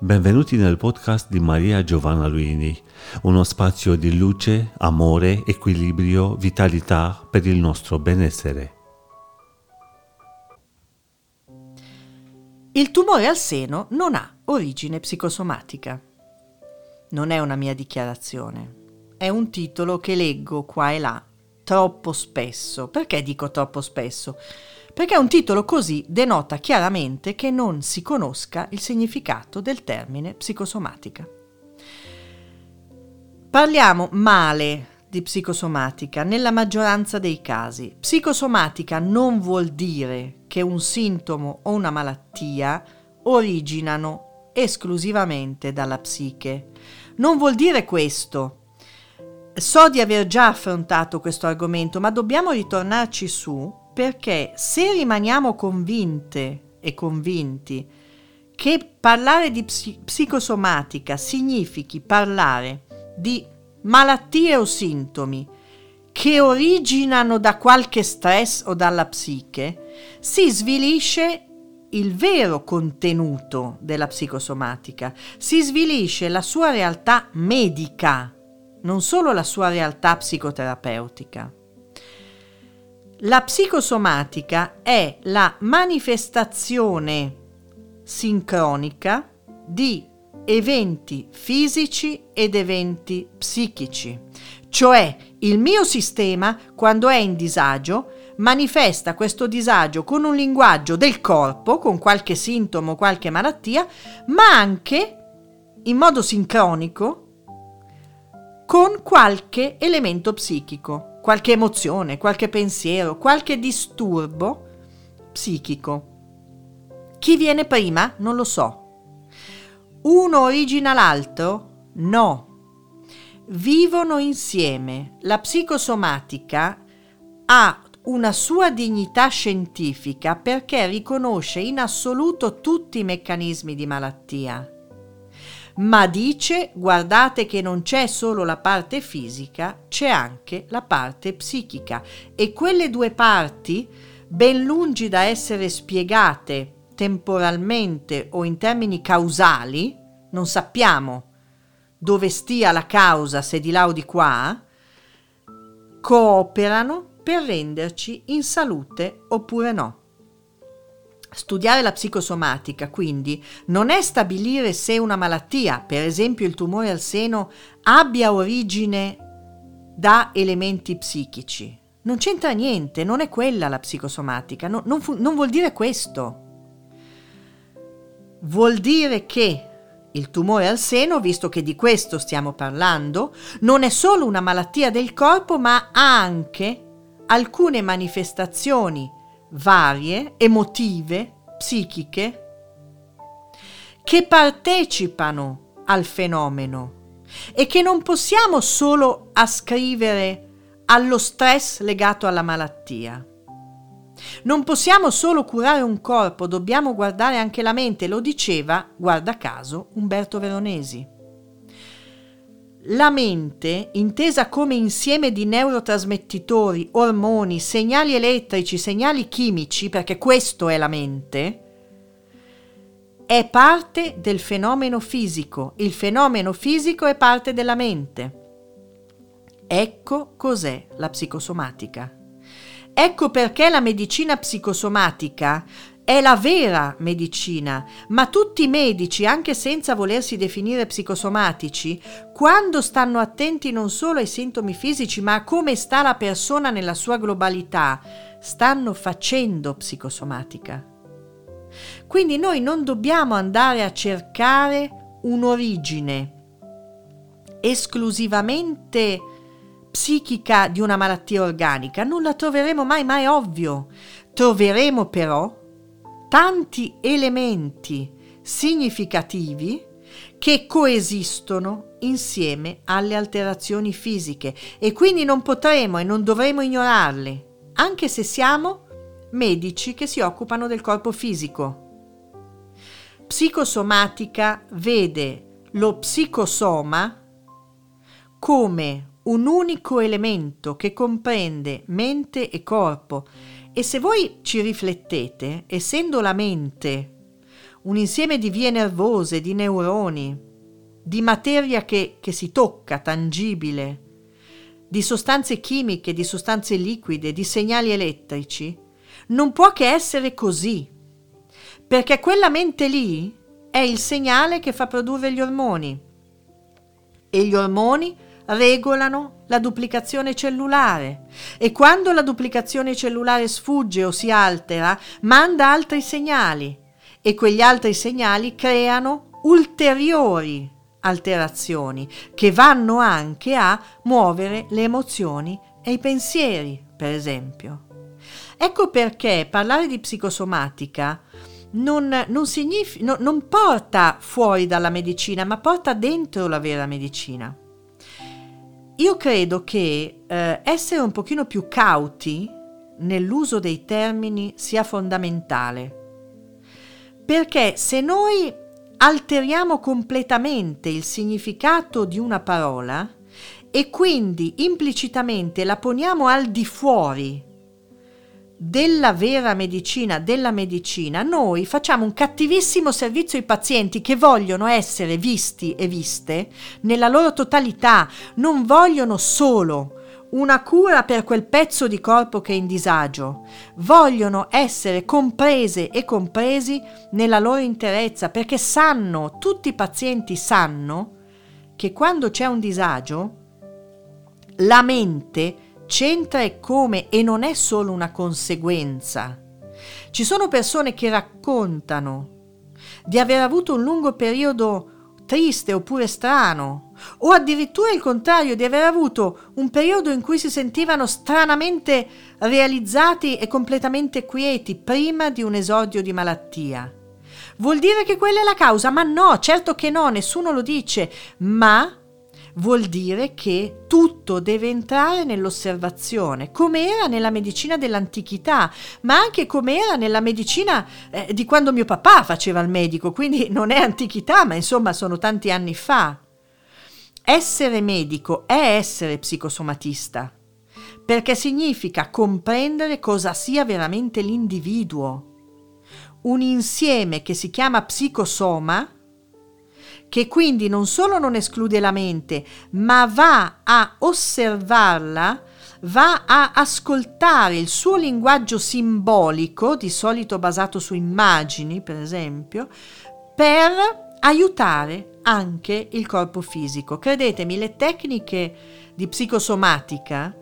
Benvenuti nel podcast di Maria Giovanna Luini, uno spazio di luce, amore, equilibrio, vitalità per il nostro benessere. Il tumore al seno non ha origine psicosomatica. Non è una mia dichiarazione, è un titolo che leggo qua e là troppo spesso. Perché dico troppo spesso? Perché un titolo così denota chiaramente che non si conosca il significato del termine psicosomatica. Parliamo male di psicosomatica nella maggioranza dei casi. Psicosomatica non vuol dire che un sintomo o una malattia originano esclusivamente dalla psiche. Non vuol dire questo So di aver già affrontato questo argomento, ma dobbiamo ritornarci su perché se rimaniamo convinte e convinti che parlare di psi- psicosomatica significhi parlare di malattie o sintomi che originano da qualche stress o dalla psiche, si svilisce il vero contenuto della psicosomatica, si svilisce la sua realtà medica non solo la sua realtà psicoterapeutica. La psicosomatica è la manifestazione sincronica di eventi fisici ed eventi psichici, cioè il mio sistema quando è in disagio manifesta questo disagio con un linguaggio del corpo, con qualche sintomo, qualche malattia, ma anche in modo sincronico con qualche elemento psichico, qualche emozione, qualche pensiero, qualche disturbo psichico. Chi viene prima? Non lo so. Uno origina l'altro? No. Vivono insieme. La psicosomatica ha una sua dignità scientifica perché riconosce in assoluto tutti i meccanismi di malattia ma dice guardate che non c'è solo la parte fisica, c'è anche la parte psichica e quelle due parti, ben lungi da essere spiegate temporalmente o in termini causali, non sappiamo dove stia la causa se di là o di qua, cooperano per renderci in salute oppure no. Studiare la psicosomatica, quindi, non è stabilire se una malattia, per esempio il tumore al seno, abbia origine da elementi psichici. Non c'entra niente, non è quella la psicosomatica, no, non, fu- non vuol dire questo. Vuol dire che il tumore al seno, visto che di questo stiamo parlando, non è solo una malattia del corpo, ma ha anche alcune manifestazioni varie, emotive, psichiche, che partecipano al fenomeno e che non possiamo solo ascrivere allo stress legato alla malattia. Non possiamo solo curare un corpo, dobbiamo guardare anche la mente, lo diceva, guarda caso, Umberto Veronesi. La mente, intesa come insieme di neurotrasmettitori, ormoni, segnali elettrici, segnali chimici, perché questo è la mente, è parte del fenomeno fisico. Il fenomeno fisico è parte della mente. Ecco cos'è la psicosomatica. Ecco perché la medicina psicosomatica è la vera medicina, ma tutti i medici, anche senza volersi definire psicosomatici, quando stanno attenti non solo ai sintomi fisici, ma a come sta la persona nella sua globalità, stanno facendo psicosomatica. Quindi noi non dobbiamo andare a cercare un'origine esclusivamente psichica di una malattia organica, non la troveremo mai, mai ovvio. Troveremo però tanti elementi significativi che coesistono insieme alle alterazioni fisiche e quindi non potremo e non dovremo ignorarle, anche se siamo medici che si occupano del corpo fisico. Psicosomatica vede lo psicosoma come un unico elemento che comprende mente e corpo e se voi ci riflettete, essendo la mente un insieme di vie nervose, di neuroni, di materia che, che si tocca, tangibile, di sostanze chimiche, di sostanze liquide, di segnali elettrici, non può che essere così, perché quella mente lì è il segnale che fa produrre gli ormoni. E gli ormoni regolano la duplicazione cellulare e quando la duplicazione cellulare sfugge o si altera, manda altri segnali e quegli altri segnali creano ulteriori alterazioni che vanno anche a muovere le emozioni e i pensieri, per esempio. Ecco perché parlare di psicosomatica non, non, signif- no, non porta fuori dalla medicina, ma porta dentro la vera medicina. Io credo che eh, essere un pochino più cauti nell'uso dei termini sia fondamentale. Perché se noi alteriamo completamente il significato di una parola e quindi implicitamente la poniamo al di fuori della vera medicina, della medicina, noi facciamo un cattivissimo servizio ai pazienti che vogliono essere visti e viste nella loro totalità, non vogliono solo una cura per quel pezzo di corpo che è in disagio, vogliono essere comprese e compresi nella loro interezza perché sanno, tutti i pazienti sanno che quando c'è un disagio, la mente c'entra e come e non è solo una conseguenza. Ci sono persone che raccontano di aver avuto un lungo periodo triste oppure strano, o addirittura il contrario, di aver avuto un periodo in cui si sentivano stranamente realizzati e completamente quieti prima di un esordio di malattia. Vuol dire che quella è la causa? Ma no, certo che no, nessuno lo dice, ma vuol dire che tutto deve entrare nell'osservazione, come era nella medicina dell'antichità, ma anche come era nella medicina eh, di quando mio papà faceva il medico, quindi non è antichità, ma insomma sono tanti anni fa. Essere medico è essere psicosomatista, perché significa comprendere cosa sia veramente l'individuo. Un insieme che si chiama psicosoma che quindi non solo non esclude la mente, ma va a osservarla, va a ascoltare il suo linguaggio simbolico, di solito basato su immagini, per esempio, per aiutare anche il corpo fisico. Credetemi, le tecniche di psicosomatica,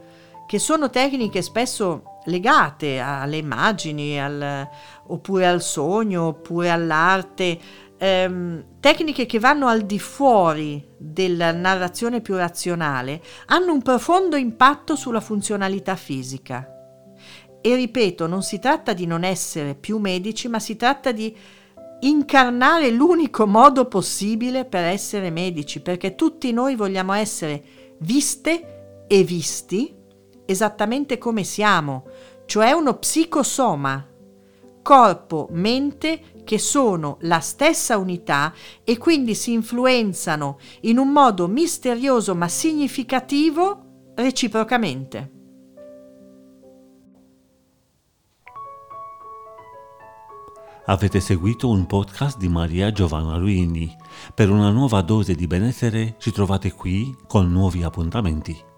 che sono tecniche spesso legate alle immagini, al, oppure al sogno, oppure all'arte, ehm, tecniche che vanno al di fuori della narrazione più razionale hanno un profondo impatto sulla funzionalità fisica. E ripeto, non si tratta di non essere più medici, ma si tratta di incarnare l'unico modo possibile per essere medici, perché tutti noi vogliamo essere viste e visti esattamente come siamo, cioè uno psicosoma, corpo, mente che sono la stessa unità e quindi si influenzano in un modo misterioso ma significativo reciprocamente. Avete seguito un podcast di Maria Giovanna Luini. Per una nuova dose di benessere ci trovate qui con nuovi appuntamenti.